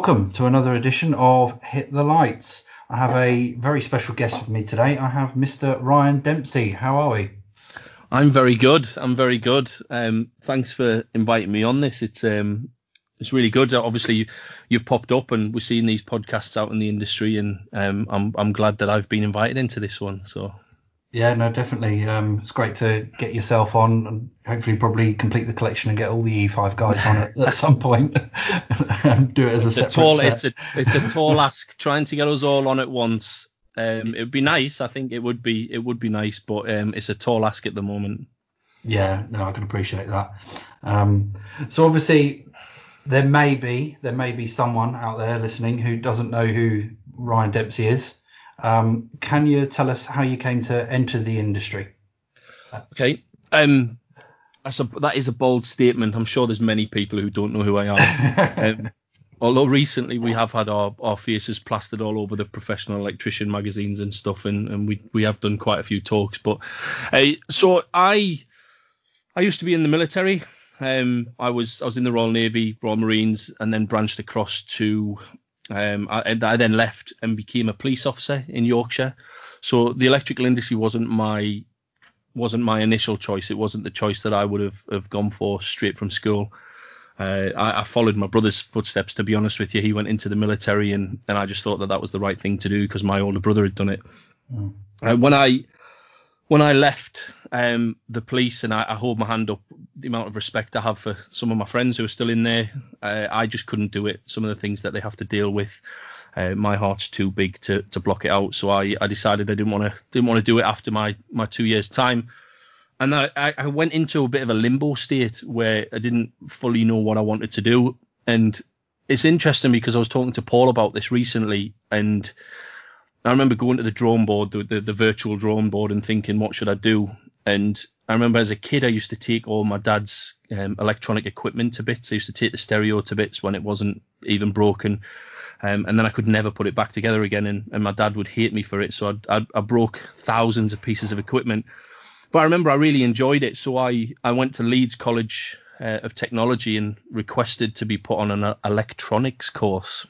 Welcome to another edition of Hit the Lights. I have a very special guest with me today. I have Mr. Ryan Dempsey. How are we? I'm very good. I'm very good. Um, thanks for inviting me on this. It's um, it's really good. Obviously, you, have popped up, and we're seeing these podcasts out in the industry, and um, I'm I'm glad that I've been invited into this one. So yeah, no, definitely. Um, it's great to get yourself on and hopefully probably complete the collection and get all the E5 guys on it at some point and do it as a it's separate a tall, set. It's a, it's a tall ask trying to get us all on at once. Um, it would be nice. I think it would be it would be nice, but um, it's a tall ask at the moment. Yeah, no, I can appreciate that. Um, so obviously there may be there may be someone out there listening who doesn't know who Ryan Dempsey is. Um, can you tell us how you came to enter the industry? Okay. Um, that's a, that is a bold statement. I'm sure there's many people who don't know who I am. um, although recently we have had our, our faces plastered all over the professional electrician magazines and stuff, and, and we we have done quite a few talks. But uh, so I I used to be in the military. Um, I was I was in the Royal Navy, Royal Marines, and then branched across to um, I, I, then left and became a police officer in Yorkshire. So the electrical industry wasn't my wasn't my initial choice. It wasn't the choice that I would have, have gone for straight from school. Uh, I, I, followed my brother's footsteps. To be honest with you, he went into the military, and, and I just thought that that was the right thing to do because my older brother had done it. Mm. Uh, when I when I left um, the police, and I, I, hold my hand up, the amount of respect I have for some of my friends who are still in there, uh, I just couldn't do it. Some of the things that they have to deal with, uh, my heart's too big to, to block it out. So I, I decided I didn't want to didn't want to do it after my my two years time, and I, I went into a bit of a limbo state where I didn't fully know what I wanted to do. And it's interesting because I was talking to Paul about this recently, and I remember going to the drone board, the, the, the virtual drone board, and thinking, what should I do? And I remember as a kid, I used to take all my dad's um, electronic equipment to bits. I used to take the stereo to bits when it wasn't even broken. Um, and then I could never put it back together again, and, and my dad would hate me for it. So I, I, I broke thousands of pieces of equipment. But I remember I really enjoyed it, so I, I went to Leeds College uh, of Technology and requested to be put on an electronics course.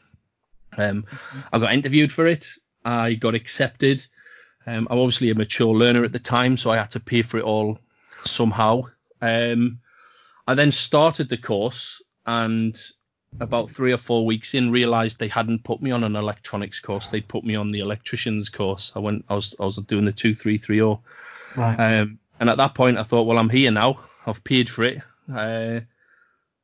Um, I got interviewed for it, I got accepted. Um, I'm obviously a mature learner at the time, so I had to pay for it all somehow. Um, I then started the course, and about three or four weeks in, realised they hadn't put me on an electronics course. They'd put me on the electrician's course. I went, I was, I was doing the two three three zero. Right. Um, and at that point, I thought, well, I'm here now. I've paid for it. Uh,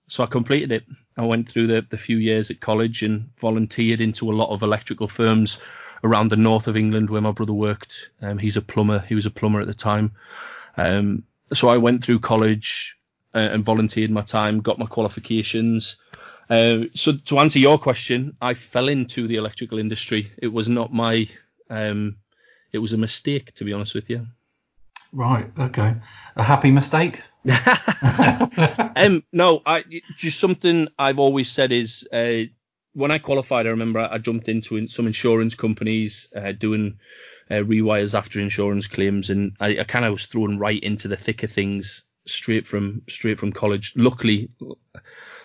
so I completed it. I went through the, the few years at college and volunteered into a lot of electrical firms around the north of England where my brother worked. Um, he's a plumber. He was a plumber at the time. Um, so I went through college uh, and volunteered my time, got my qualifications. Uh, so to answer your question, I fell into the electrical industry. It was not my, um, it was a mistake to be honest with you. Right. Okay. A happy mistake. um, no, I just something I've always said is uh, when I qualified, I remember I, jumped into some insurance companies uh, doing uh, rewires after insurance claims, and I, I kind of was thrown right into the thick of things straight from straight from college. Luckily,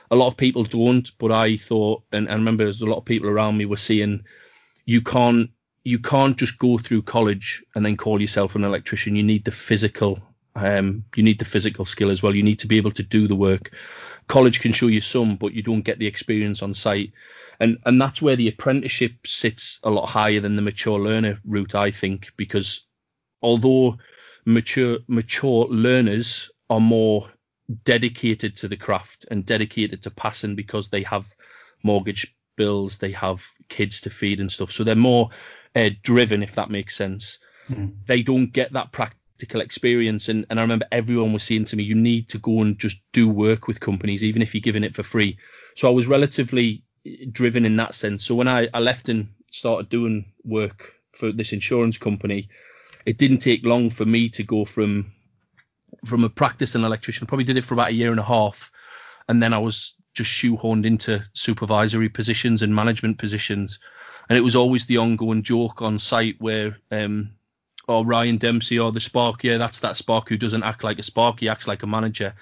a lot of people don't, but I thought, and I remember there's a lot of people around me were saying, you can't you can't just go through college and then call yourself an electrician. You need the physical um, you need the physical skill as well. You need to be able to do the work. College can show you some, but you don't get the experience on site and and that's where the apprenticeship sits a lot higher than the mature learner route, I think, because although mature mature learners are more dedicated to the craft and dedicated to passing because they have mortgage bills, they have kids to feed and stuff, so they're more uh, driven, if that makes sense. Mm. They don't get that practical experience, and and I remember everyone was saying to me, you need to go and just do work with companies, even if you're giving it for free. So I was relatively driven in that sense. So when I, I left and started doing work for this insurance company, it didn't take long for me to go from from a practice practicing electrician. Probably did it for about a year and a half, and then I was just shoehorned into supervisory positions and management positions. And it was always the ongoing joke on site where, um, oh Ryan Dempsey or the Spark, yeah, that's that Spark who doesn't act like a Spark, he acts like a manager.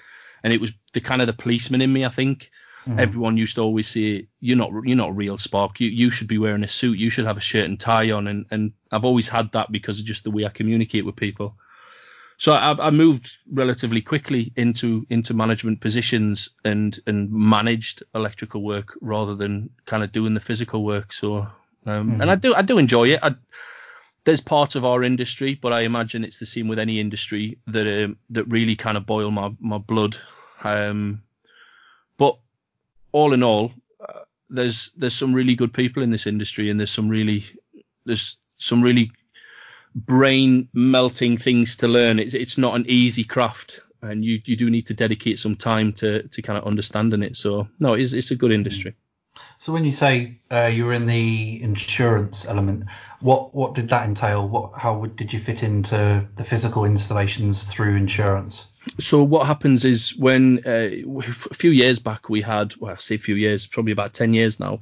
And it was the kind of the policeman in me, I think. Mm. Everyone used to always say, "You're not, you're not a real spark. You, you should be wearing a suit. You should have a shirt and tie on." And, and I've always had that because of just the way I communicate with people. So I, I moved relatively quickly into into management positions and and managed electrical work rather than kind of doing the physical work. So um, mm. and I do I do enjoy it. I, there's parts of our industry, but I imagine it's the same with any industry that um, that really kind of boil my my blood. Um, but all in all, uh, there's there's some really good people in this industry, and there's some really there's some really brain melting things to learn. It's it's not an easy craft, and you you do need to dedicate some time to to kind of understanding it. So no, it's it's a good industry. So when you say uh, you were in the insurance element, what what did that entail? What how would, did you fit into the physical installations through insurance? So what happens is when uh, a few years back we had, well, I say a few years, probably about ten years now,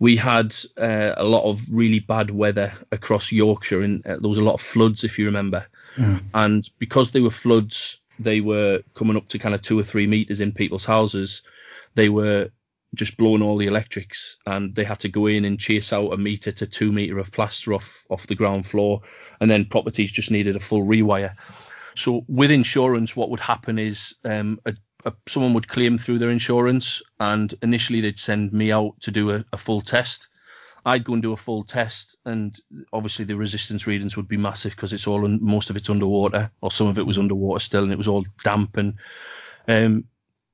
we had uh, a lot of really bad weather across Yorkshire, and uh, there was a lot of floods, if you remember. Mm. And because they were floods, they were coming up to kind of two or three meters in people's houses. They were just blown all the electrics and they had to go in and chase out a meter to two meter of plaster off off the ground floor and then properties just needed a full rewire so with insurance what would happen is um, a, a, someone would claim through their insurance and initially they'd send me out to do a, a full test I'd go and do a full test, and obviously the resistance readings would be massive because it's all most of it's underwater, or some of it was underwater still, and it was all damp. And um,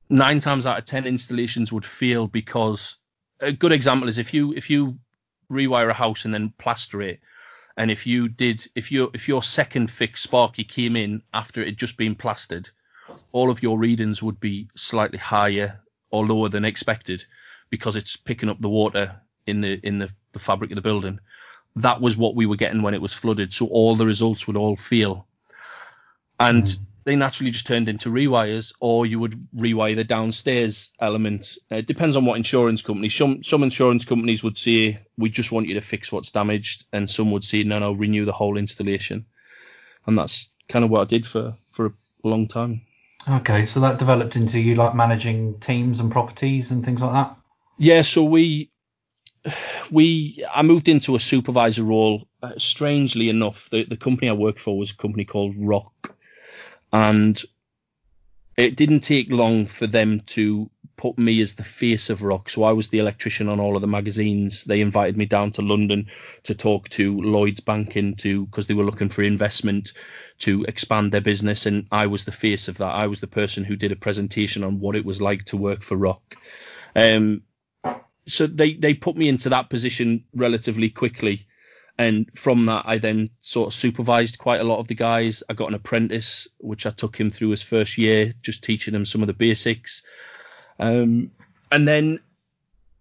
nine times out of ten installations would fail because a good example is if you if you rewire a house and then plaster it and if you did if your if your second fix sparky came in after it had just been plastered all of your readings would be slightly higher or lower than expected because it's picking up the water in the in the, the fabric of the building. That was what we were getting when it was flooded. So all the results would all fail. And mm they naturally just turned into rewires, or you would rewire the downstairs element. It depends on what insurance company. Some some insurance companies would say we just want you to fix what's damaged, and some would say no, no, renew the whole installation. And that's kind of what I did for for a long time. Okay, so that developed into you like managing teams and properties and things like that. Yeah, so we we I moved into a supervisor role. Uh, strangely enough, the the company I worked for was a company called Rock and it didn't take long for them to put me as the face of rock. So I was the electrician on all of the magazines. They invited me down to London to talk to Lloyd's Banking to because they were looking for investment to expand their business, and I was the face of that. I was the person who did a presentation on what it was like to work for Rock. Um, so they they put me into that position relatively quickly and from that I then sort of supervised quite a lot of the guys. I got an apprentice, which I took him through his first year, just teaching him some of the basics. Um, and then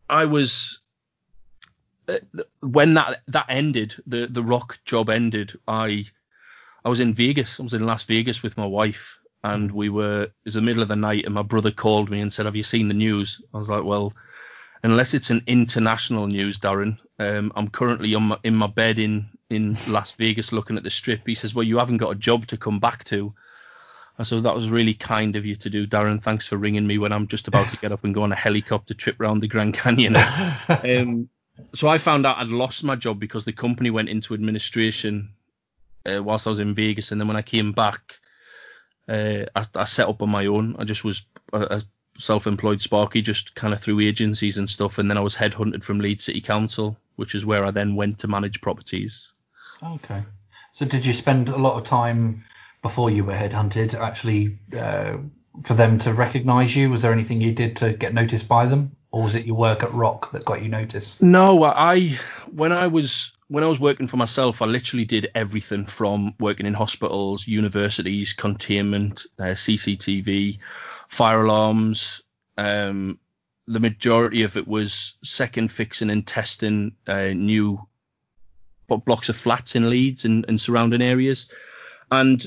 I was uh, when that that ended, the the rock job ended. I I was in Vegas. I was in Las Vegas with my wife, and we were it was the middle of the night, and my brother called me and said, "Have you seen the news?" I was like, "Well." Unless it's an international news, Darren. Um, I'm currently my, in my bed in in Las Vegas looking at the strip. He says, "Well, you haven't got a job to come back to." I said, "That was really kind of you to do, Darren. Thanks for ringing me when I'm just about to get up and go on a helicopter trip around the Grand Canyon." um, so I found out I'd lost my job because the company went into administration uh, whilst I was in Vegas, and then when I came back, uh, I, I, set up on my own. I just was a, a self-employed Sparky just kind of through agencies and stuff, and then I was headhunted from Leeds City Council, which is where I then went to manage properties. Okay. So did you spend a lot of time before you were headhunted actually uh, for them to recognise you? Was there anything you did to get noticed by them, or was it your work at Rock that got you noticed? No, I when I was when I was working for myself, I literally did everything from working in hospitals, universities, containment, uh, CCTV fire alarms. Um, the majority of it was second fixing and testing uh, new blocks of flats in Leeds and, and surrounding areas. And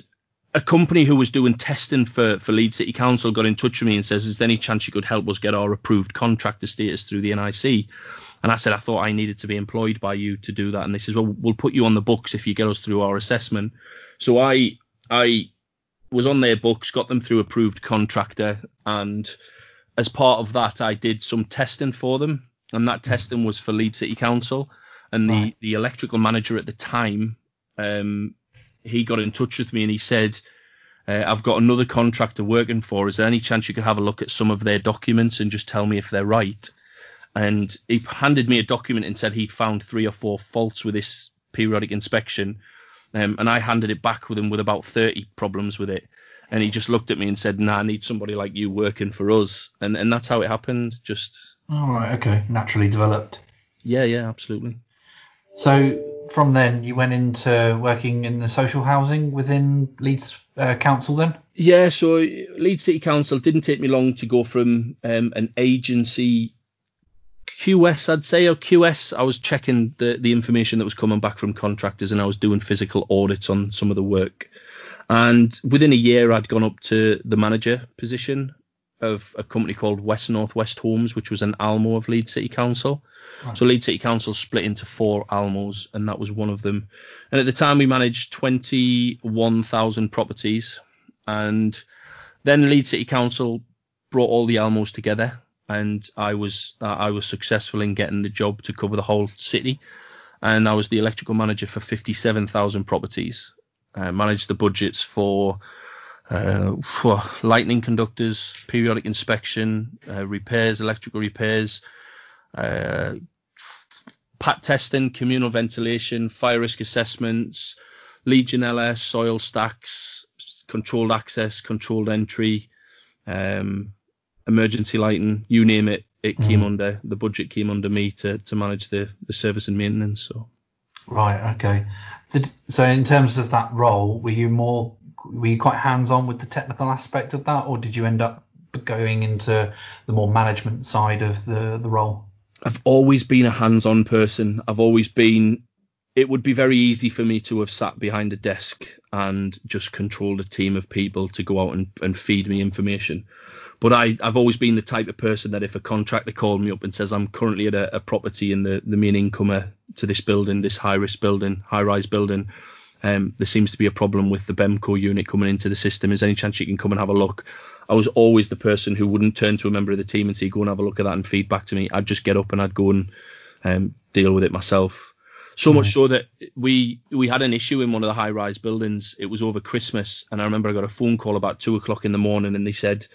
a company who was doing testing for, for Leeds City Council got in touch with me and says, Is there any chance you could help us get our approved contractor status through the NIC? And I said, I thought I needed to be employed by you to do that. And they says, Well, we'll put you on the books if you get us through our assessment. So I I was on their books, got them through approved contractor, and as part of that, I did some testing for them, and that testing was for Leeds City Council. And the, Right. the electrical manager at the time, um, he got in touch with me and he said, uh, I've got another contractor working for. Is there any chance you could have a look at some of their documents and just tell me if they're right? And he handed me a document and said he'd found three or four faults with this periodic inspection. Um, and I handed it back with him with about 30 problems with it. And he just looked at me and said, Nah, I need somebody like you working for us. And and that's how it happened. Just All right. Okay. Naturally developed. yeah, yeah, absolutely. So from then you went into working in the social housing within Leeds uh, Council then. Yeah, so Leeds City Council didn't take me long to go from um, an agency QS, I'd say, or QS. I was checking the, the information that was coming back from contractors and I was doing physical audits on some of the work. And within a year, I'd gone up to the manager position of a company called West North West Homes, which was an Almo of Leeds City Council. Right. So Leeds City Council split into four Almos, and that was one of them. And at the time, we managed 21,000 properties. And then Leeds City Council brought all the Almos together, and I was uh, I was successful in getting the job to cover the whole city. And I was the electrical manager for 57,000 properties. I managed the budgets for uh, for lightning conductors, periodic inspection, uh, repairs, electrical repairs, uh, pat testing, communal ventilation, fire risk assessments, Legionella, soil stacks, controlled access, controlled entry, um, emergency lighting, you name it, it came Mhm. under the budget came under me to to manage the the service and maintenance. So Right. Okay. Did, so in terms of that role, were you more were you quite hands on with the technical aspect of that, or did you end up going into the more management side of the the role? I've always been a hands-on person. I've always been. It would be very easy for me to have sat behind a desk and just controlled a team of people to go out and, and feed me information. But I, I've always been the type of person that if a contractor called me up and says I'm currently at a, a property and the, the main incomer to this building, this high risk building, high rise building, um, there seems to be a problem with the BEMCO unit coming into the system. Is there any chance you can come and have a look? I was always the person who wouldn't turn to a member of the team and say, go and have a look at that and feed back to me. I'd just get up and I'd go and um, deal with it myself. So much so that we we had an issue in one of the high rise buildings. It was over Christmas, and I remember I got a phone call about two o'clock in the morning, and they said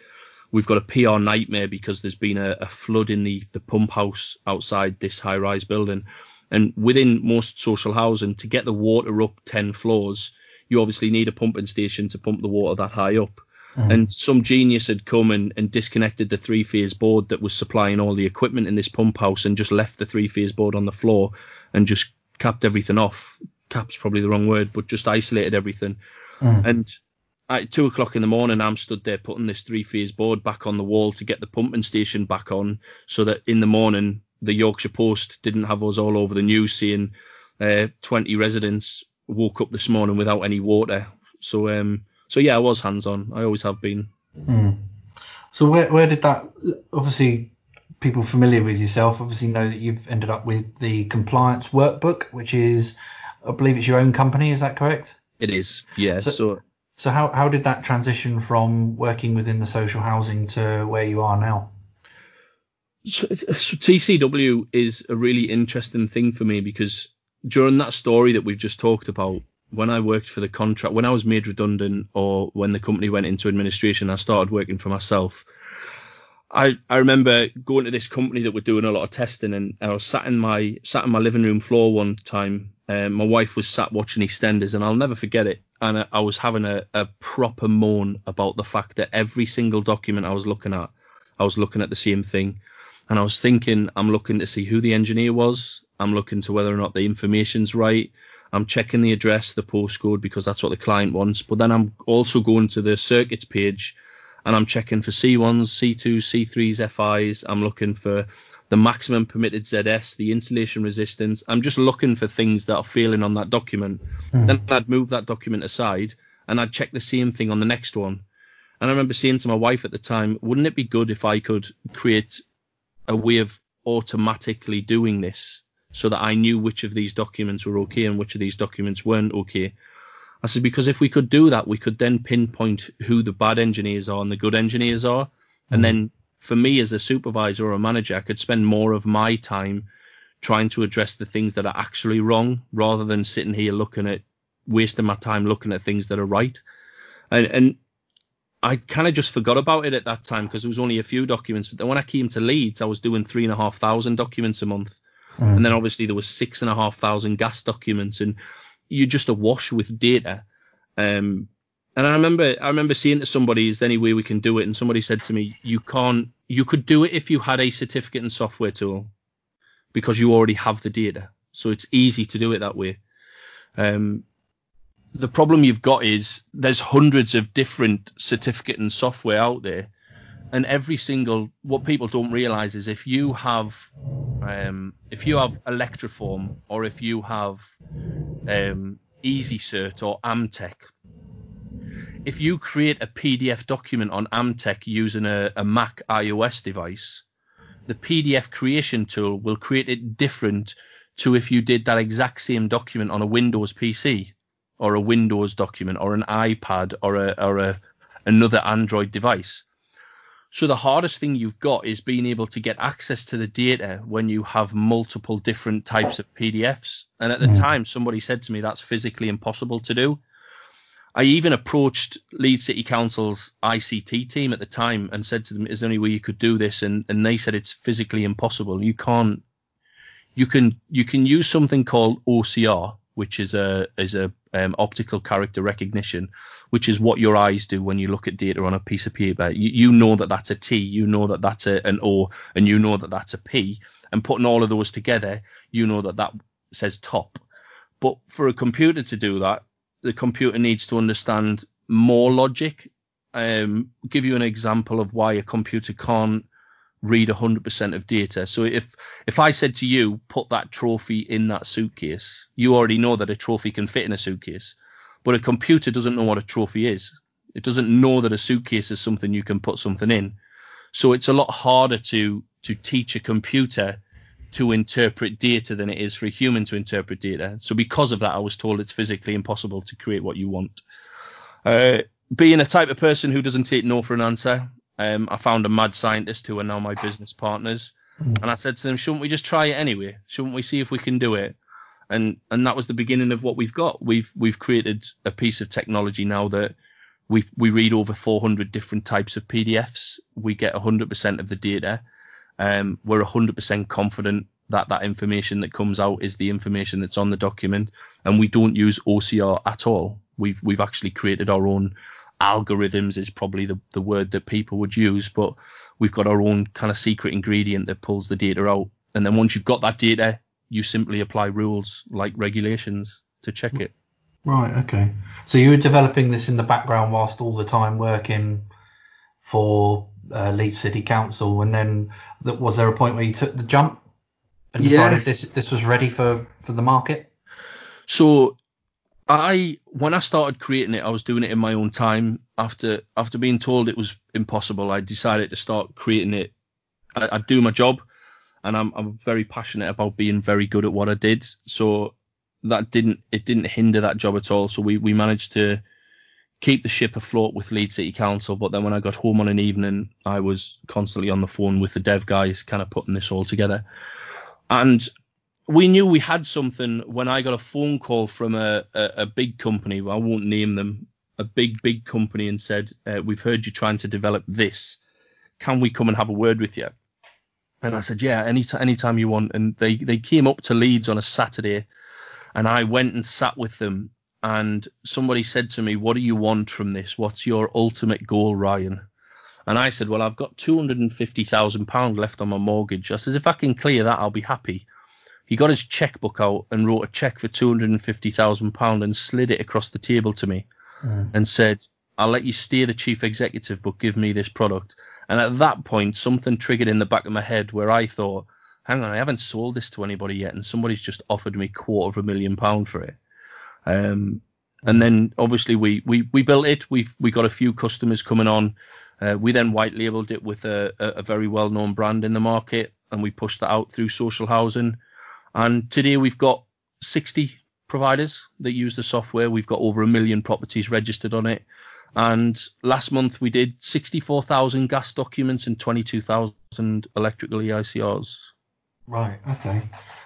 we've got a PR nightmare because there's been a, a flood in the the pump house outside this high rise building. And within most social housing, to get the water up ten floors, you obviously need a pumping station to pump the water that high up. And some genius had come and, and disconnected the three phase board that was supplying all the equipment in this pump house and just left the three phase board on the floor and just capped everything off. Cap's probably the wrong word, but just isolated everything. Mm. And at two o'clock in the morning, I'm stood there putting this three phase board back on the wall to get the pumping station back on so that in the morning the Yorkshire Post didn't have us all over the news saying uh, 20 residents woke up this morning without any water. So um, so yeah, I was hands on. I always have been. Mm. So where where did that? Obviously, people familiar with yourself obviously know that you've ended up with the compliance workbook, which is, I believe it's your own company. Is that correct? It is, yeah. So- So, So how how did that transition from working within the social housing to where you are now? so, so TCW is a really interesting thing for me because during that story that we've just talked about, when I worked for the contract, when I was made redundant or when the company went into administration, I started working for myself. I, I remember going to this company that were doing a lot of testing and I was sat in my sat in my living room floor one time. Um, my wife was sat watching EastEnders and I'll never forget it. And I, I was having a, a proper moan about the fact that every single document I was looking at, I was looking at the same thing. And I was thinking, I'm looking to see who the engineer was. I'm looking to whether or not the information's right. I'm checking the address, the postcode, because that's what the client wants. But then I'm also going to the circuits page and I'm checking for C1s, C2s, C3s, FIs. I'm looking for the maximum permitted ZS, the insulation resistance. I'm just looking for things that are failing on that document. Hmm. Then I'd move that document aside and I'd check the same thing on the next one. And I remember saying to my wife at the time, wouldn't it be good if I could create a way of automatically doing this so that I knew which of these documents were okay and which of these documents weren't okay. I said because if we could do that, we could then pinpoint who the bad engineers are and the good engineers are, and then for me as a supervisor or a manager, I could spend more of my time trying to address the things that are actually wrong rather than sitting here looking at wasting my time looking at things that are right. And, and I kind of just forgot about it at that time because there was only a few documents. But then when I came to Leeds, I was doing three and a half thousand documents a month, mm. and then obviously there was six and a half thousand gas documents, and you're just awash with data. Um, and I remember I remember seeing to somebody, is there any way we can do it? And somebody said to me, you can't. You could do it if you had a certificate and software tool, because you already have the data, so it's easy to do it that way. Um, the problem you've got is there's hundreds of different certificate and software out there, and every single what people don't realize is if you have um, if you have Electraform or if you have um, EasyCert or Amtech, if you create a PDF document on Amtech using a, a Mac iOS device, the PDF creation tool will create it different to if you did that exact same document on a Windows PC or a Windows document or an iPad or a or a another Android device. So the hardest thing you've got is being able to get access to the data when you have multiple different types of PDFs. And at the mm. time, somebody said to me that's physically impossible to do. I even approached Leeds City Council's ICT team at the time and said to them, "Is there any way you could do this?" And and they said it's physically impossible. You can't. You can you can use something called OCR, which is a is a um, optical character recognition, which is what your eyes do when you look at data on a piece of paper. You, you know that that's a T, you know that that's a, an O, and you know that that's a P. And putting all of those together, you know that that says top. But for a computer to do that, the computer needs to understand more logic. Um, give you an example of why a computer can't read 100% of data. So if if I said to you, put that trophy in that suitcase, you already know that a trophy can fit in a suitcase. But a computer doesn't know what a trophy is. It doesn't know that a suitcase is something you can put something in. So it's a lot harder to to teach a computer to interpret data than it is for a human to interpret data. So because of that, I was told it's physically impossible to create what you want. Uh, being a type of person who doesn't take no for an answer, um, I found a mad scientist who are now my business partners, mm. and I said to them, "Shouldn't we just try it anyway? Shouldn't we see if we can do it?" And and that was the beginning of what we've got. We've we've created a piece of technology now that we we read over 400 different types of PDFs. We get 100% of the data. Um, we're 100% confident that that information that comes out is the information that's on the document, and we don't use OCR at all. We've we've actually created our own algorithms is probably the, the word that people would use, but we've got our own kind of secret ingredient that pulls the data out. And then once you've got that data, you simply apply rules like regulations to check it. Right. Okay. So you were developing this in the background whilst all the time working for uh, Leeds City Council, and then that was there a point where you took the jump and decided yeah. this this was ready for for the market? So I when I started creating it, I was doing it in my own time. After after being told it was impossible, I decided to start creating it. I, I do my job, and I'm I'm very passionate about being very good at what I did. So that didn't it didn't hinder that job at all. So we we managed to keep the ship afloat with Leeds City Council. But then when I got home on an evening, I was constantly on the phone with the dev guys, kind of putting this all together. And we knew we had something when I got a phone call from a, a, a big company. I won't name them. A big, big company and said, uh, "We've heard you trying to develop this. Can we come and have a word with you?" And I said, "Yeah, any anytime you want." And they they came up to Leeds on a Saturday, and I went and sat with them. And somebody said to me, "What do you want from this? What's your ultimate goal, Ryan?" And I said, "Well, I've got two hundred and fifty thousand pound left on my mortgage. I says, if I can clear that, I'll be happy." He got his checkbook out and wrote a check for two hundred and fifty thousand pound and slid it across the table to me, mm. and said, "I'll let you steer the chief executive, but give me this product." And at that point, something triggered in the back of my head where I thought, "Hang on, I haven't sold this to anybody yet, and somebody's just offered me quarter of a million pound for it." Um, and then obviously we we we built it. We've we got a few customers coming on. Uh, we then white labeled it with a, a, a very well known brand in the market, and we pushed that out through social housing. And today we've got 60 providers that use the software. We've got over a million properties registered on it. And last month we did 64,000 gas documents and 22,000 electrical EICRs. Right. Okay.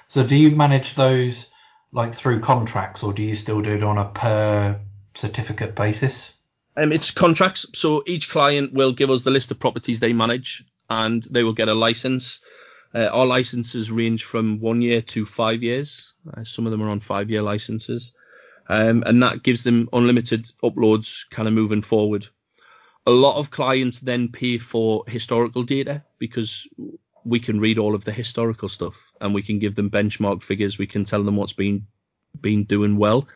So do you manage those like through contracts, or do you still do it on a per certificate basis? Um, it's contracts. So each client will give us the list of properties they manage, and they will get a license. Uh, our licenses range from one year to five years. Uh, some of them are on five-year licenses, um, and that gives them unlimited uploads, kind of moving forward. A lot of clients then pay for historical data because we can read all of the historical stuff and we can give them benchmark figures. We can tell them what's been been doing well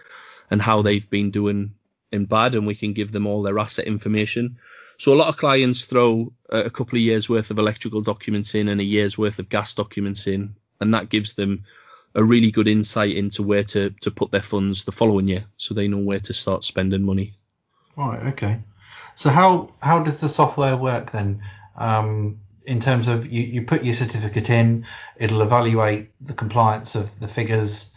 and how they've been doing in bad, and we can give them all their asset information. So a lot of clients throw a couple of years worth of electrical documents in and a year's worth of gas documents in, and that gives them a really good insight into where to, to put their funds the following year, so they know where to start spending money. Right. Okay. So how how does the software work then? Um, in terms of you, you put your certificate in, it'll evaluate the compliance of the figures,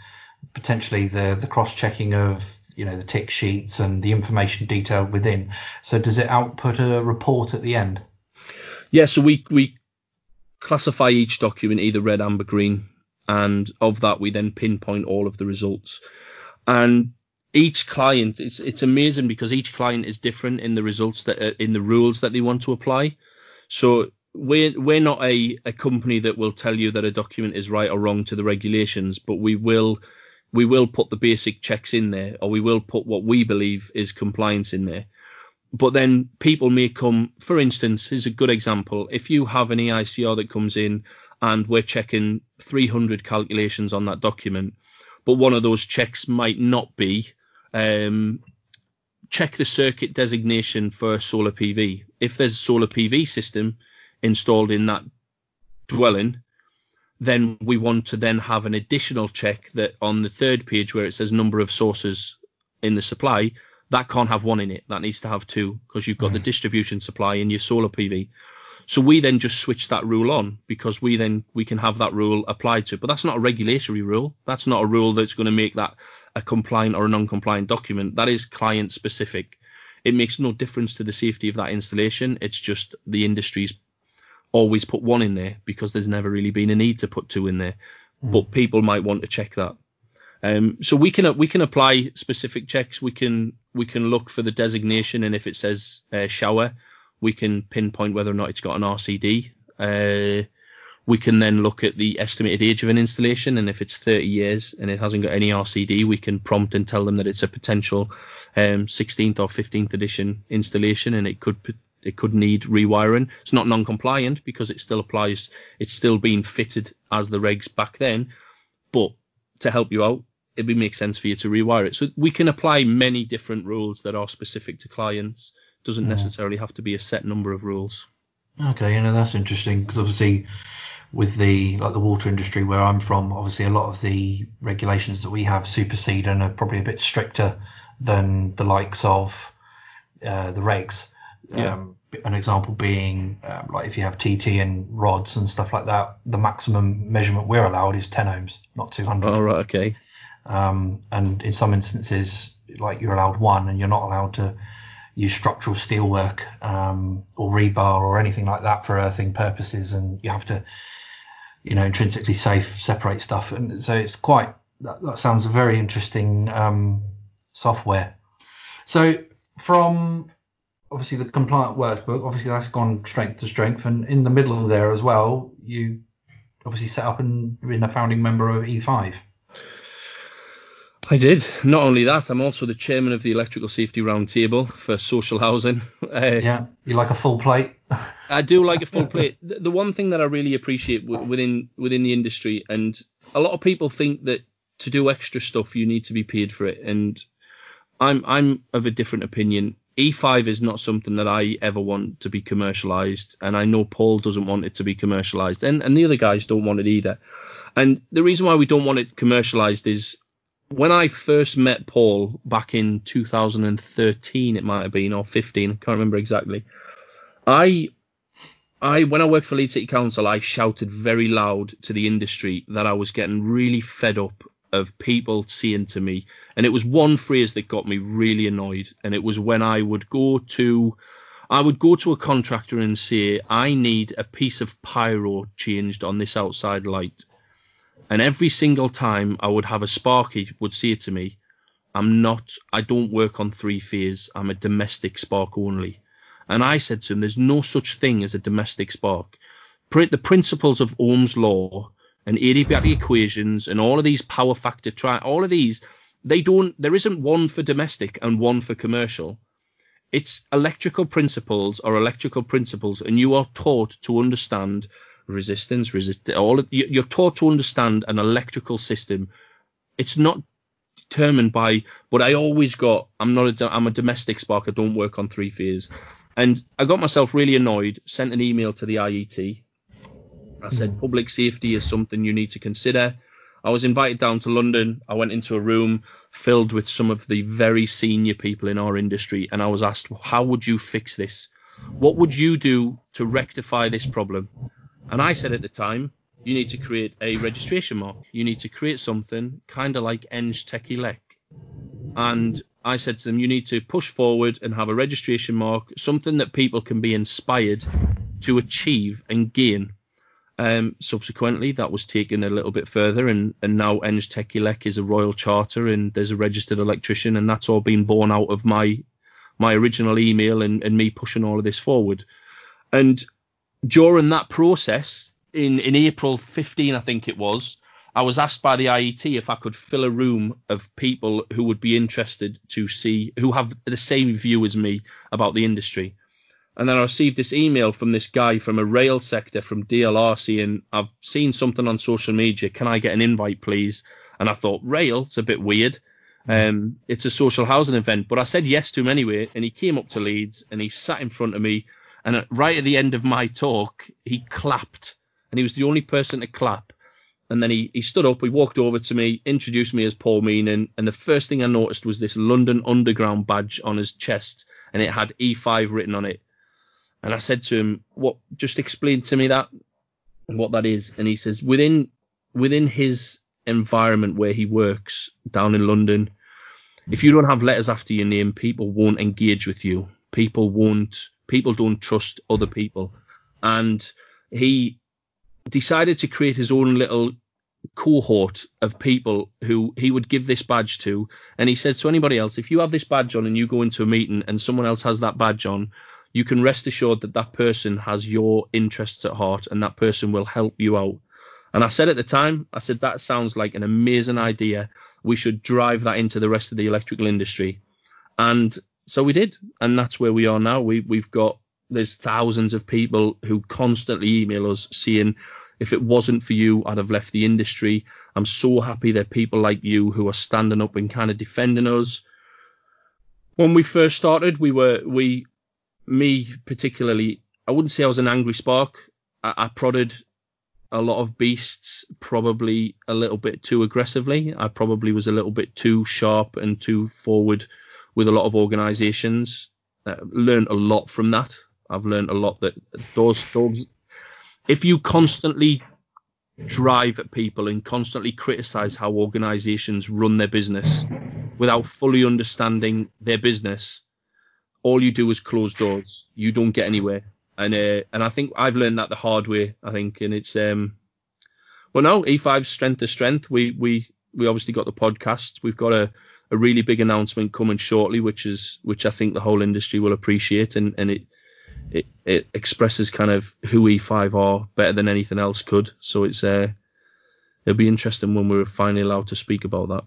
potentially the the cross checking of you know the tick sheets and the information detailed within. So does it output a report at the end? Yeah. So we we classify each document either red, amber, green, and of that we then pinpoint all of the results. And each client, it's it's amazing because each client is different in the results that uh, in the rules that they want to apply. So we're we're not a, a company that will tell you that a document is right or wrong to the regulations, but we will we will put the basic checks in there, or we will put what we believe is compliance in there. But then people may come, for instance, here's a good example. If you have an EICR that comes in and we're checking 300 calculations on that document, but one of those checks might not be um, check the circuit designation for solar PV. If there's a solar PV system, installed in that dwelling, then we want to then have an additional check that on the third page where it says number of sources in the supply, that can't have one in it. That needs to have two because you've got the distribution supply in your solar PV. So we then just switch that rule on because we then we can have that rule applied to it. But that's not a regulatory rule. That's not a rule that's going to make that a compliant or a non-compliant document. That is client specific. It makes no difference to the safety of that installation. It's just the industry's always put one in there because there's never really been a need to put two in there. Mm. But people might want to check that. Um, so we can we can apply specific checks. We can we can look for the designation, and if it says uh, shower, we can pinpoint whether or not it's got an RCD. Uh, we can then look at the estimated age of an installation, and if it's 30 years and it hasn't got any RCD, we can prompt and tell them that it's a potential um, 16th or 15th edition installation, and it could it could need rewiring. It's not non-compliant because it still applies. It's still being fitted as the regs back then. But to help you out, it would make sense for you to rewire it. So we can apply many different rules that are specific to clients. Doesn't yeah. necessarily have to be a set number of rules. Okay, you know that's interesting because obviously with the like the water industry where I'm from, obviously a lot of the regulations that we have supersede and are probably a bit stricter than the likes of uh, the regs. Yeah. Um, an example being um, like if you have TT and rods and stuff like that, the maximum measurement we're allowed is 10 ohms, not 200. Oh, right, okay. Um, and in some instances, like you're allowed one and you're not allowed to use structural steelwork um, or rebar or anything like that for earthing purposes. And you have to, you know, intrinsically safe separate stuff. And so it's quite, that, that sounds a very interesting um, software. So from obviously the compliance workbook, obviously that's gone strength to strength, and in the middle there as well, you obviously set up and been a founding member of E5. I did. Not only that, I'm also the chairman of the Electrical Safety Roundtable for social housing. Uh, yeah, you like a full plate. I do like a full plate. The, the one thing that I really appreciate w- within within the industry, and a lot of people think that to do extra stuff you need to be paid for it, and I'm I'm of a different opinion. E5 is not something that I ever want to be commercialized, and I know Paul doesn't want it to be commercialized, and, and the other guys don't want it either. And the reason why we don't want it commercialized is when I first met Paul back in 2013, it might have been, or 15, I can't remember exactly. I, I when I worked for Leeds City Council, I shouted very loud to the industry that I was getting really fed up of people saying to me, and it was one phrase that got me really annoyed, and it was when I would go to I would go to a contractor and say, I need a piece of pyro changed on this outside light. And every single time I would have a sparky would say to me, I'm not, I don't work on three phase. I'm a domestic spark only. And I said to him, there's no such thing as a domestic spark. The principles of Ohm's law and adiabatic equations and all of these power factor, try all of these, they don't, there isn't one for domestic and one for commercial it's electrical principles or electrical principles, and you are taught to understand resistance, resist all. Of, you're taught to understand an electrical system. It's not determined by. But I always got. I'm not. A, I'm a domestic spark. I don't work on three phase, and I got myself really annoyed. Sent an email to the IET. I said mm-hmm. public safety is something you need to consider. I was invited down to London. I went into a room filled with some of the very senior people in our industry, and I was asked, How would you fix this? What would you do to rectify this problem? And I said at the time, You need to create a registration mark. You need to create something kind of like Eng Tech. And I said to them, You need to push forward and have a registration mark, something that people can be inspired to achieve and gain um, subsequently, that was taken a little bit further, and, and now Eng Tech Elec is a royal charter, and there's a registered electrician, and that's all been born out of my my original email and, and me pushing all of this forward. And during that process, in in April 15, I think it was, I was asked by the IET if I could fill a room of people who would be interested to see, who have the same view as me about the industry. And then I received this email from this guy from a rail sector from DLR saying, I've seen something on social media. Can I get an invite, please? And I thought, rail, it's a bit weird. Um, it's a social housing event, but I said yes to him anyway. And he came up to Leeds and he sat in front of me. And right at the end of my talk, he clapped. And he was the only person to clap. And then he, he stood up, he walked over to me, introduced me as Paul Meenan. And the first thing I noticed was this London Underground badge on his chest. And it had E5 written on it. And I said to him, "What? Just explain to me that, what that is." And he says, "Within within his environment where he works down in London, if you don't have letters after your name, people won't engage with you. People won't. People don't trust other people." And he decided to create his own little cohort of people who he would give this badge to. And he said to anybody else, if you have this badge on and you go into a meeting and someone else has that badge on, you can rest assured that that person has your interests at heart and that person will help you out. And I said at the time, I said, that sounds like an amazing idea. We should drive that into the rest of the electrical industry. And so we did. And that's where we are now. We, we've got, there's thousands of people who constantly email us saying, if it wasn't for you, I'd have left the industry. I'm so happy that people like you who are standing up and kind of defending us. When we first started, we were, we, me particularly, I wouldn't say I was an angry spark. I, I prodded a lot of beasts, probably a little bit too aggressively. I probably was a little bit too sharp and too forward with a lot of organisations. Uh, learned a lot from that. I've learned a lot that those dogs. If you constantly drive at people and constantly criticize how organizations run their business without fully understanding their business, all you do is close doors. You don't get anywhere. And uh, and I think I've learned that the hard way. I think, and it's um, well, no, E5 strength to strength. We we we obviously got the podcast. We've got a a really big announcement coming shortly, which is which I think the whole industry will appreciate, and and it it, it expresses kind of who E5 are better than anything else could. So it's uh, it'll be interesting when we're finally allowed to speak about that.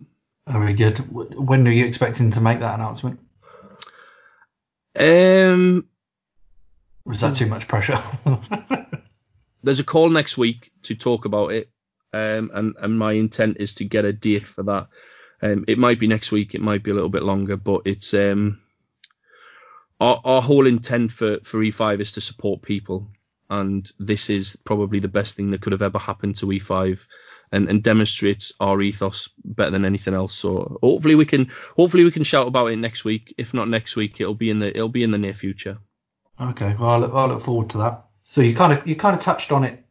Very good. When are you expecting to make that announcement? Um, was that too much pressure? there's a call next week to talk about it, um, and and my intent is to get a date for that. Um, it might be next week, it might be a little bit longer, but it's um, our our whole intent for for E5 is to support people, and this is probably the best thing that could have ever happened to E5 and, and demonstrates our ethos better than anything else. So hopefully we can hopefully we can shout about it next week. If not next week, it'll be in the it'll be in the near future. Okay, well I look, I look forward to that. So you kind of you kind of touched on it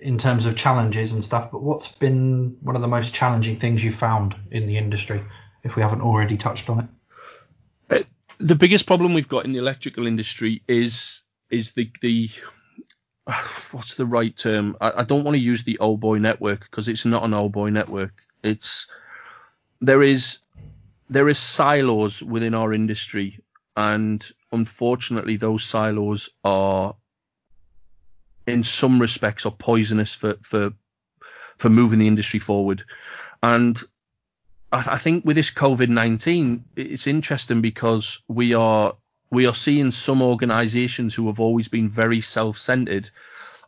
in terms of challenges and stuff, but what's been one of the most challenging things you found in the industry, if we haven't already touched on it? Uh, the biggest problem we've got in the electrical industry is is the the what's the right term? I, I don't want to use the old boy network because it's not an old boy network. It's there is there is silos within our industry, and unfortunately, those silos are in some respects are poisonous for for for moving the industry forward. And I, I think with this COVID nineteen, it's interesting because we are we are seeing some organisations who have always been very self centred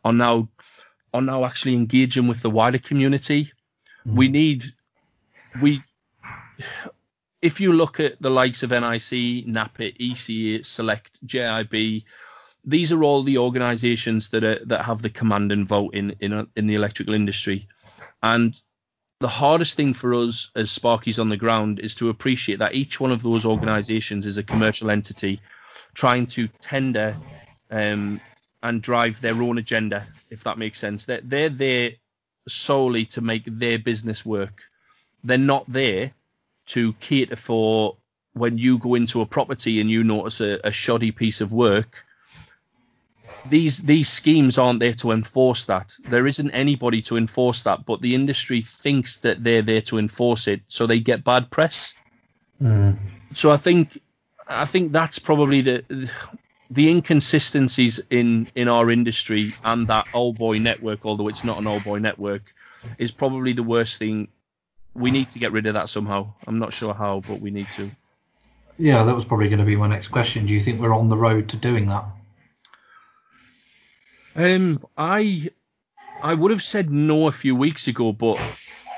are now are now actually engaging with the wider community. Mm. We need we if you look at the likes of NIC, NAPIT, ECA, Select, JIB, these are all the organisations that are that have the command and vote in in in the electrical industry, and the hardest thing for us as Sparkies on the ground is to appreciate that each one of those organisations is a commercial entity trying to tender um, and drive their own agenda, if that makes sense. They're, they're there solely to make their business work. They're not there to cater for when you go into a property and you notice a, a shoddy piece of work these these schemes aren't there to enforce that. There isn't anybody to enforce that, but the industry thinks that they're there to enforce it, so they get bad press. Mm. So I think I think that's probably the the inconsistencies in in our industry and that old boy network, although it's not an old boy network, is probably the worst thing. We need to get rid of that somehow. I'm not sure how, but we need to. Yeah, that was probably going to be my next question. Do you think we're on the road to doing that? Um, I I would have said no a few weeks ago, but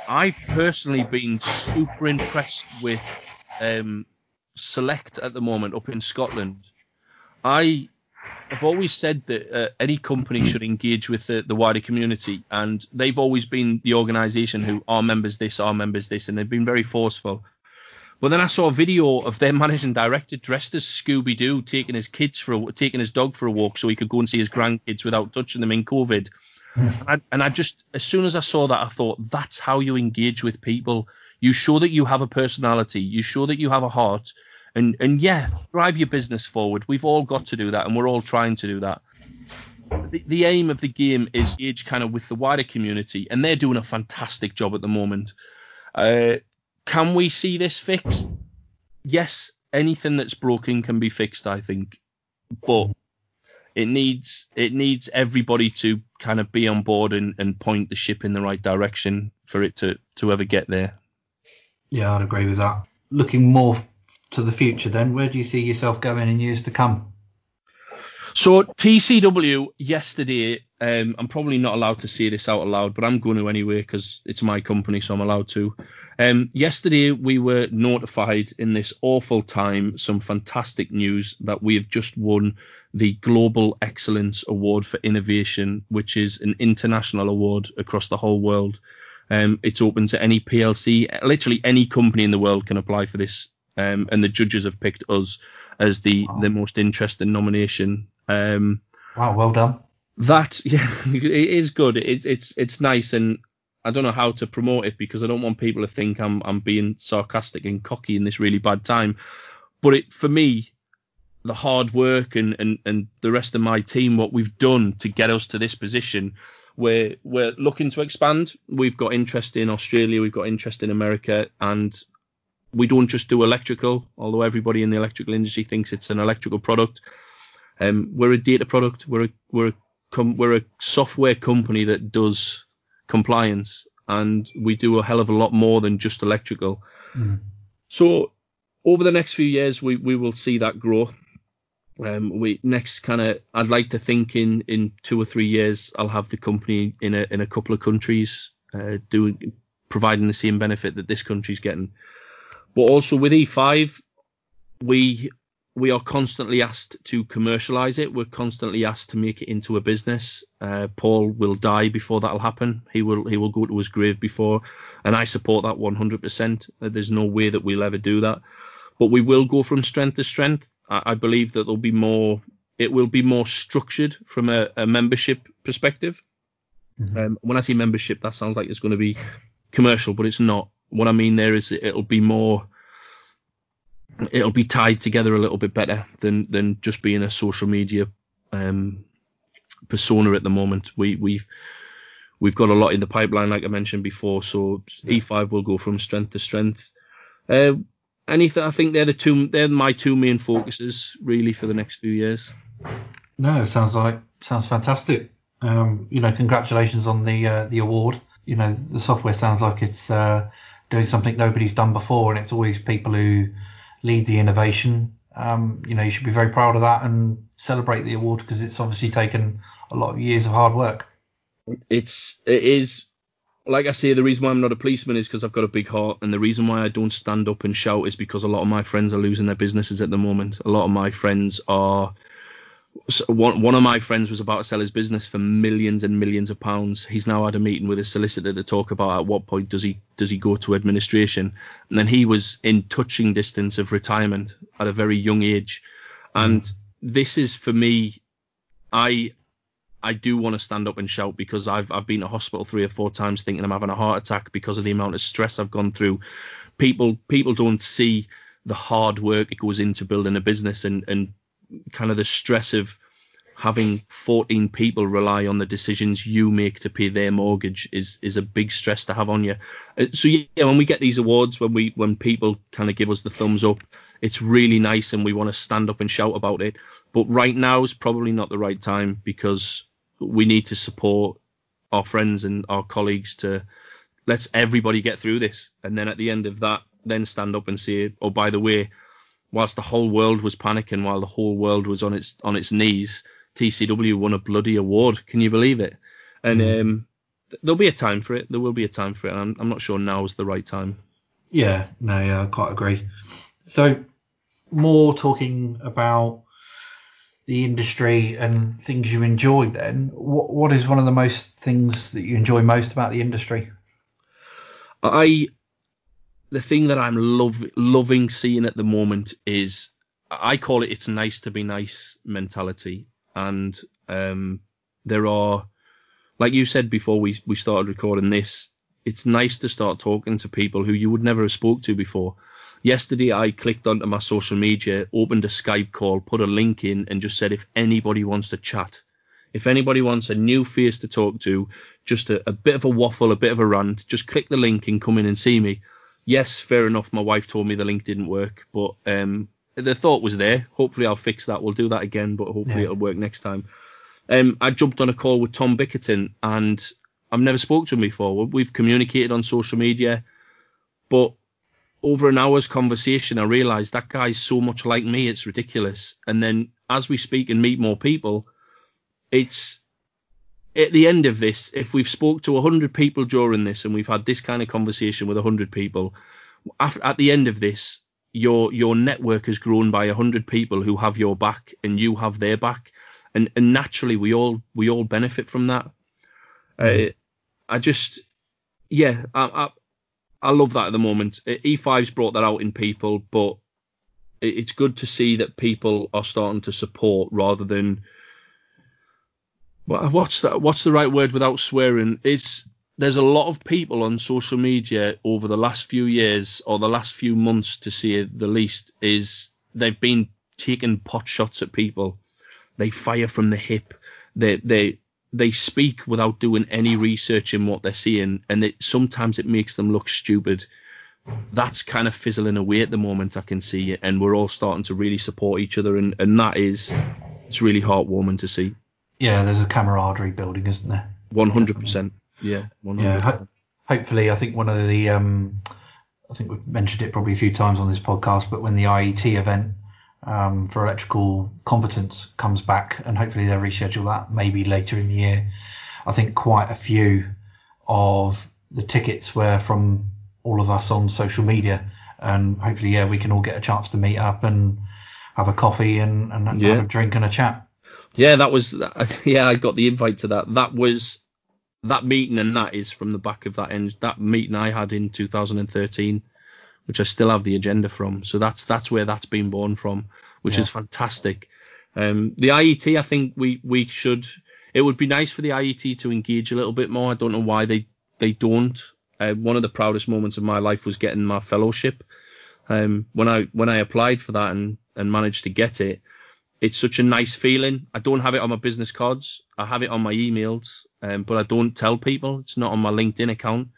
I've personally been super impressed with um, Select at the moment up in Scotland. I have always said that uh, any company should engage with the, the wider community, and they've always been the organisation who are members this, are members this, and they've been very forceful. But then I saw a video of their managing director dressed as Scooby Doo taking his kids for a, taking his dog for a walk so he could go and see his grandkids without touching them in COVID. And, I, and I just, as soon as I saw that, I thought that's how you engage with people. You show that you have a personality. You show that you have a heart. And and yeah, drive your business forward. We've all got to do that, and we're all trying to do that. The, the aim of the game is engage kind of with the wider community, and they're doing a fantastic job at the moment. Uh, can we see this fixed? Yes, anything that's broken can be fixed, I think, but it needs it needs everybody to kind of be on board and, and point the ship in the right direction for it to to ever get there. Yeah, I'd agree with that. Looking more to the future, then, where do you see yourself going in years to come? So TCW yesterday, um, I'm probably not allowed to say this out loud, but I'm going to anyway because it's my company, so I'm allowed to. Um, yesterday, we were notified in this awful time some fantastic news that we have just won the Global Excellence Award for Innovation, which is an international award across the whole world. Um, it's open to any PLC, literally any company in the world can apply for this, um, and the judges have picked us as the wow. the most interesting nomination. Um, wow, well done. That yeah, it is good. It's it's it's nice, and I don't know how to promote it because I don't want people to think I'm I'm being sarcastic and cocky in this really bad time. But it for me, the hard work and and and the rest of my team, what we've done to get us to this position, we're we're looking to expand. We've got interest in Australia, we've got interest in America, and we don't just do electrical, although everybody in the electrical industry thinks it's an electrical product. Um, we're a data product. We're a, we're a com- we're a software company that does compliance, and we do a hell of a lot more than just electrical. Mm. So over the next few years, we, we will see that grow. Um, we next kind of I'd like to think in in two or three years I'll have the company in a in a couple of countries uh, doing providing the same benefit that this country's getting. But also with E5, we we are constantly asked to commercialize it. We're constantly asked to make it into a business. Uh, Paul will die before that'll happen. He will he will go to his grave before, and I support that 100%. Uh, there's no way that we'll ever do that, but we will go from strength to strength. I, I believe that there'll be more. It will be more structured from a, a membership perspective. Mm-hmm. Um, when I say membership, that sounds like it's going to be commercial, but it's not. What I mean there is it'll be more it'll be tied together a little bit better than than just being a social media um, persona at the moment. We we've we've got a lot in the pipeline, like I mentioned before. So yeah. E5 will go from strength to strength. Uh, anything? I think they're the two. They're my two main focuses really for the next few years. No, sounds like sounds fantastic. Um, you know, congratulations on the uh, the award. You know, the software sounds like it's uh, doing something nobody's done before, and it's always people who lead the innovation. Um, you know, you should be very proud of that and celebrate the award because it's obviously taken a lot of years of hard work. It's it is like I say, the reason why I'm not a policeman is because I've got a big heart, and the reason why I don't stand up and shout is because a lot of my friends are losing their businesses at the moment. A lot of my friends are one one of my friends was about to sell his business for millions and millions of pounds. He's now had a meeting with his solicitor to talk about at what point does he does he go to administration. And then he was in touching distance of retirement at a very young age. And mm. this is for me, I I do want to stand up and shout because I've I've been to hospital three or four times thinking I'm having a heart attack because of the amount of stress I've gone through. People people don't see the hard work it goes into building a business and and kind of the stress of having 14 people rely on the decisions you make to pay their mortgage is is a big stress to have on you. Uh, so yeah, when we get these awards, when we when people kind of give us the thumbs up, it's really nice and we want to stand up and shout about it. But right now is probably not the right time because we need to support our friends and our colleagues to let's everybody get through this, and then at the end of that, then stand up and say, oh by the way, whilst the whole world was panicking, while the whole world was on its on its knees, TCW won a bloody award. Can you believe it? And mm. um, there'll be a time for it. There will be a time for it. I'm, I'm not sure now is the right time. Yeah, no, yeah, I quite agree. So, more talking about the industry and things you enjoy. Then, what what is one of the most things that you enjoy most about the industry? I the thing that I'm love, loving seeing at the moment is I call it it's nice to be nice mentality. And um, there are, like you said before we, we started recording this, it's nice to start talking to people who you would never have spoke to before. Yesterday I clicked onto my social media, opened a Skype call, put a link in, and just said if anybody wants to chat, if anybody wants a new face to talk to, just a, a bit of a waffle, a bit of a rant, just click the link and come in and see me yes, fair enough. My wife told me the link didn't work, but um, the thought was there. Hopefully, I'll fix that. We'll do that again, but hopefully, yeah. it'll work next time. Um, I jumped on a call with Tom Bickerton, and I've never spoke to him before. We've communicated on social media, but over an hour's conversation, I realised that guy's so much like me, it's ridiculous. And then as we speak and meet more people, it's at the end of this, if we've spoke to 100 people during this and we've had this kind of conversation with 100 people, at the end of this, your your network has grown by 100 people who have your back and you have their back, and and naturally we all we all benefit from that. Mm. Uh, I just yeah, I, I, I love that at the moment. E5's brought that out in people, but it's good to see that people are starting to support rather than what's that? What's the right word without swearing? Is there's a lot of people on social media over the last few years or the last few months, to say the least, is they've been taking pot shots at people. They fire from the hip. They they they speak without doing any research in what they're seeing, and it, sometimes it makes them look stupid. That's kind of fizzling away at the moment. I can see, it, and we're all starting to really support each other, and and that is it's really heartwarming to see. Yeah, there's a camaraderie building, isn't there? One hundred percent. Yeah, 100%. yeah. Ho- hopefully, I think one of the um, I think we've mentioned it probably a few times on this podcast, but when the IET event um, for electrical competence comes back, and hopefully they'll reschedule that maybe later in the year. I think quite a few of the tickets were from all of us on social media, and hopefully, yeah, we can all get a chance to meet up and have a coffee and, and yeah. have a drink and a chat. Yeah, that was yeah. I got the invite to that. That was that meeting, and that is from the back of that end. That meeting I had in 2013, which I still have the agenda from. So that's that's where that's been born from, which yeah. is fantastic. Um, the IET, I think we we should. it would be nice for the IET to engage a little bit more. I don't know why they they don't. Uh, one of the proudest moments of my life was getting my fellowship. Um, when I when I applied for that and and managed to get it, it's such a nice feeling. I don't have it on my business cards. I have it on my emails, um, but I don't tell people. It's not on my LinkedIn account.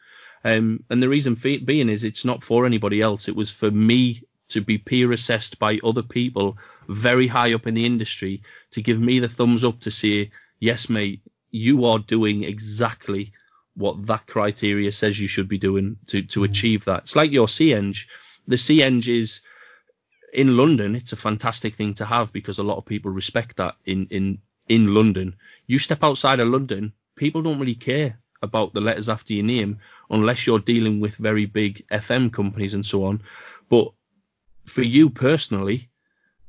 Um, and the reason being is it's not for anybody else. It was for me to be peer assessed by other people very high up in the industry to give me the thumbs up to say, yes, mate, you are doing exactly what that criteria says you should be doing to, to achieve that. It's like your CEng. The CEng is in London, it's a fantastic thing to have because a lot of people respect that in, in, in London. You step outside of London, people don't really care about the letters after your name unless you're dealing with very big FM companies and so on. But for you personally,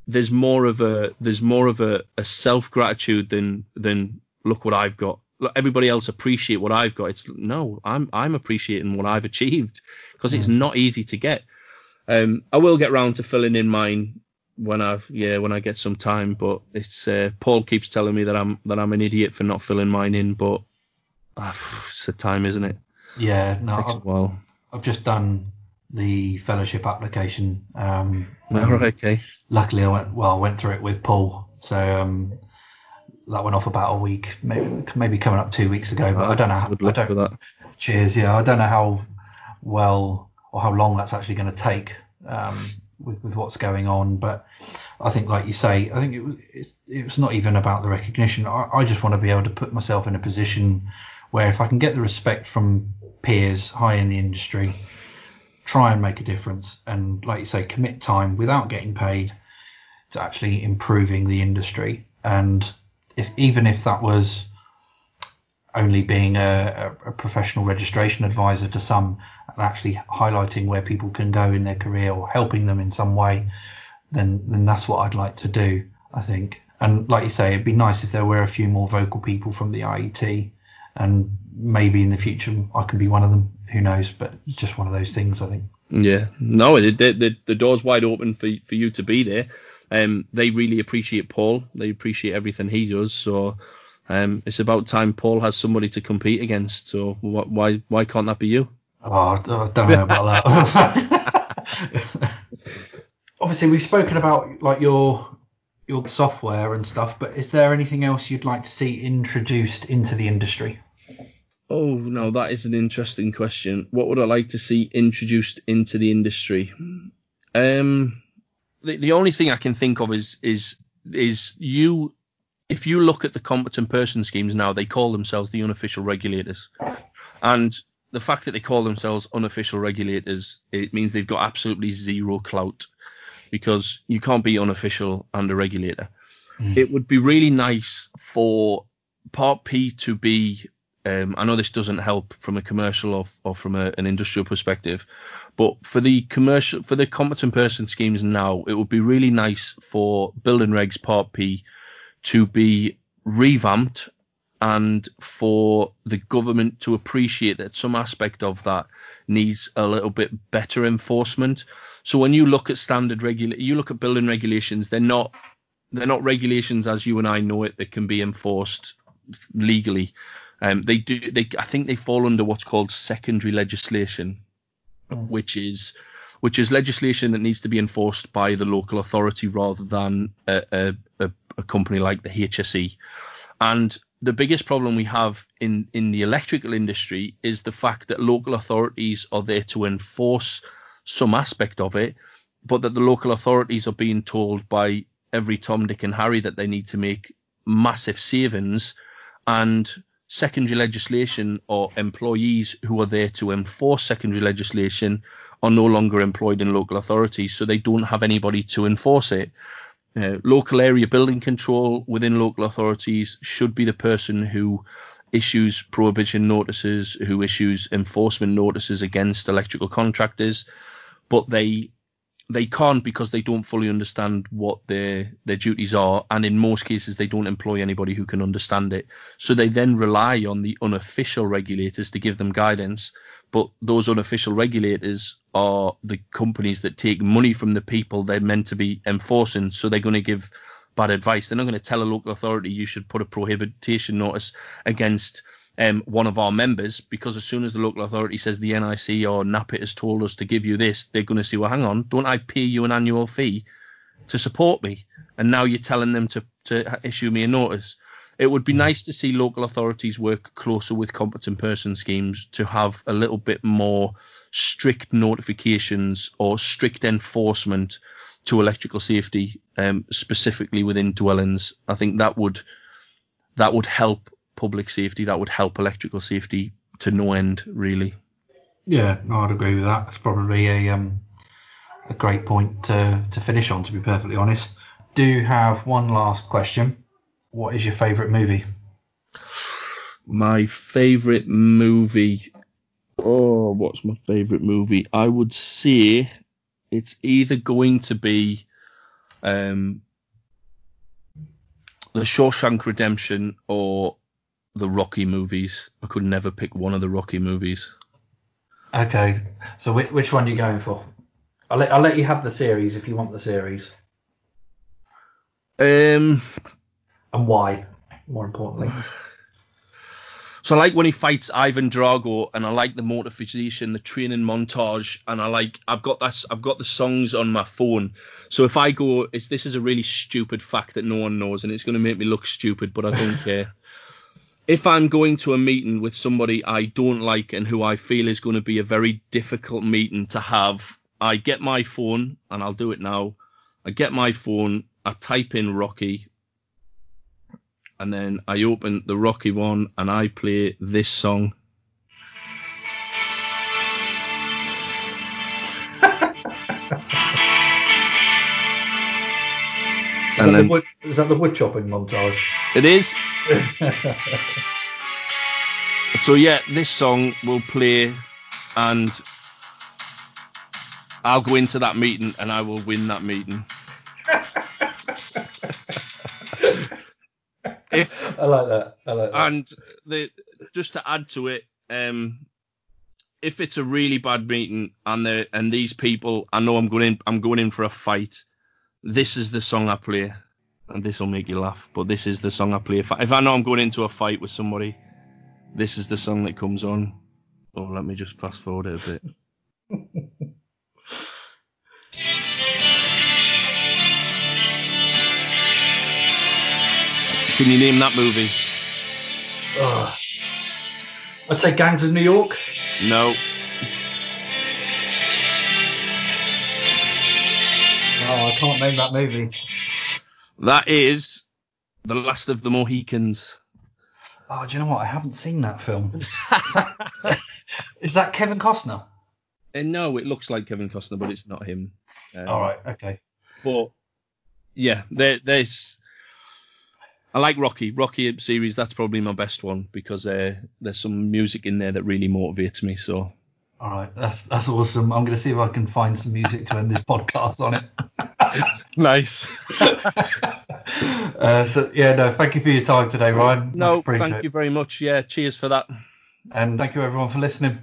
there's more of a there's more of a, a self gratitude than than look what I've got. Look, everybody else appreciate what I've got. It's no, I'm I'm appreciating what I've achieved because mm. it's not easy to get. Um, I will get round to filling in mine when I yeah when I get some time, but it's uh, Paul keeps telling me that I'm that I'm an idiot for not filling mine in, but uh, it's the time, isn't it? Yeah, no, it takes I've, a while. I've just done the fellowship application. Um, oh, okay. Luckily, I went well. I went through it with Paul, so um, that went off about a week, maybe maybe coming up two weeks ago. But oh, I don't know. How, I don't, Cheers. Yeah, I don't know how well or how long that's actually going to take um, with with what's going on. But I think, like you say, I think it was it's, not even about the recognition. I, I just want to be able to put myself in a position where if I can get the respect from peers high in the industry try and make a difference and, like you say, commit time without getting paid to actually improving the industry. And if even if that was only being a, a, professional registration advisor to some actually highlighting where people can go in their career or helping them in some way, then then that's what I'd like to do. I think. And like you say, it'd be nice if there were a few more vocal people from the IET, and maybe in the future I can be one of them who knows? But it's just one of those things, I think. Yeah, no, the the, the door's wide open for for you to be there. Um, they really appreciate Paul. They appreciate everything he does. So, um, it's about time Paul has somebody to compete against. So, wh- why why can't that be you? Oh, I don't know about that. Obviously, we've spoken about like your your software and stuff, but is there anything else you'd like to see introduced into the industry? Oh no, that is an interesting question. What would I like to see introduced into the industry? Um, the, the only thing I can think of is is is you. If you look at the competent person schemes now, they call themselves the unofficial regulators, and the fact that they call themselves unofficial regulators, it means they've got absolutely zero clout because you can't be unofficial and a regulator. Mm. It would be really nice for Part P to be um, I know this doesn't help from a commercial or, or from a, an industrial perspective, but for the commercial, for the competent person schemes now, it would be really nice for building regs Part P to be revamped and for the government to appreciate that some aspect of that needs a little bit better enforcement. So when you look at standard regula- you look at building regulations, they're not they're not regulations as you and I know it that can be enforced legally. Um, they do. They I think they fall under what's called secondary legislation, mm. which is which is legislation that needs to be enforced by the local authority rather than a, a, a company like the HSE. And the biggest problem we have in, in the electrical industry is the fact that local authorities are there to enforce some aspect of it, but that the local authorities are being told by every Tom, Dick, and Harry that they need to make massive savings. And secondary legislation or employees who are there to enforce secondary legislation are no longer employed in local authorities, so they don't have anybody to enforce it. Uh, local area building control within local authorities should be the person who issues prohibition notices, who issues enforcement notices against electrical contractors, but they they can't because they don't fully understand what their their duties are, and in most cases they don't employ anybody who can understand it. So they then rely on the unofficial regulators to give them guidance. But those unofficial regulators are the companies that take money from the people they're meant to be enforcing. So they're going to give bad advice. They're not going to tell a local authority you should put a prohibition notice against um, one of our members because as soon as the local authority says the NIC or NAPIT has told us to give you this, they're going to say, well, hang on, don't I pay you an annual fee to support me? And now you're telling them to, to issue me a notice. It would be nice to see local authorities work closer with competent person schemes to have a little bit more strict notifications or strict enforcement to electrical safety, um, specifically within dwellings. I think that would that would help public safety. That would help electrical safety to no end, really. Yeah, no, I'd agree with that. It's probably a um, a great point to to finish on. To be perfectly honest, do you have one last question. What is your favourite movie? My favourite movie. Oh, what's my favourite movie? I would say it's either going to be um, The Shawshank Redemption or the Rocky movies. I could never pick one of the Rocky movies. Okay, so which, which one are you going for? I'll let I'll let you have the series if you want the series. Um, and why? More importantly. So I like when he fights Ivan Drago, and I like the motivation, the training montage, and I like I've got that I've got the songs on my phone. So if I go, it's this is a really stupid fact that no one knows, and it's going to make me look stupid, but I don't care if I'm going to a meeting with somebody I don't like and who I feel is going to be a very difficult meeting to have, I get my phone and I'll do it now. I get my phone, I type in Rocky, and then I open the Rocky one and I play this song. Is, that, then, the wood, is that the wood chopping montage? It is. so yeah, this song will play, and I'll go into that meeting and I will win that meeting. If I like that. I like that. And the just to add to it, um, if it's a really bad meeting and the and these people, I know I'm going in, I'm going in for a fight. This is the song I play and this will make you laugh, but this is the song I play. If I, if I know I'm going into a fight with somebody, this is the song that comes on. Oh, let me just fast forward it a bit. Can you name that movie? I'd say Gangs of New York. No. Oh, I can't name that movie. That is The Last of the Mohicans. Oh, do you know what? I haven't seen that film. is, that, is that Kevin Costner? Uh, no, it looks like Kevin Costner, but it's not him. Um, All right, okay. But yeah, there, there's. I like Rocky. Rocky series, that's probably my best one because uh, there's some music in there that really motivates me. So. All right, that's that's awesome. I'm going to see if I can find some music to end this podcast on it. nice. uh, so yeah, no, thank you for your time today, Ryan. No, thank you very much. Yeah, cheers for that. And thank you everyone for listening.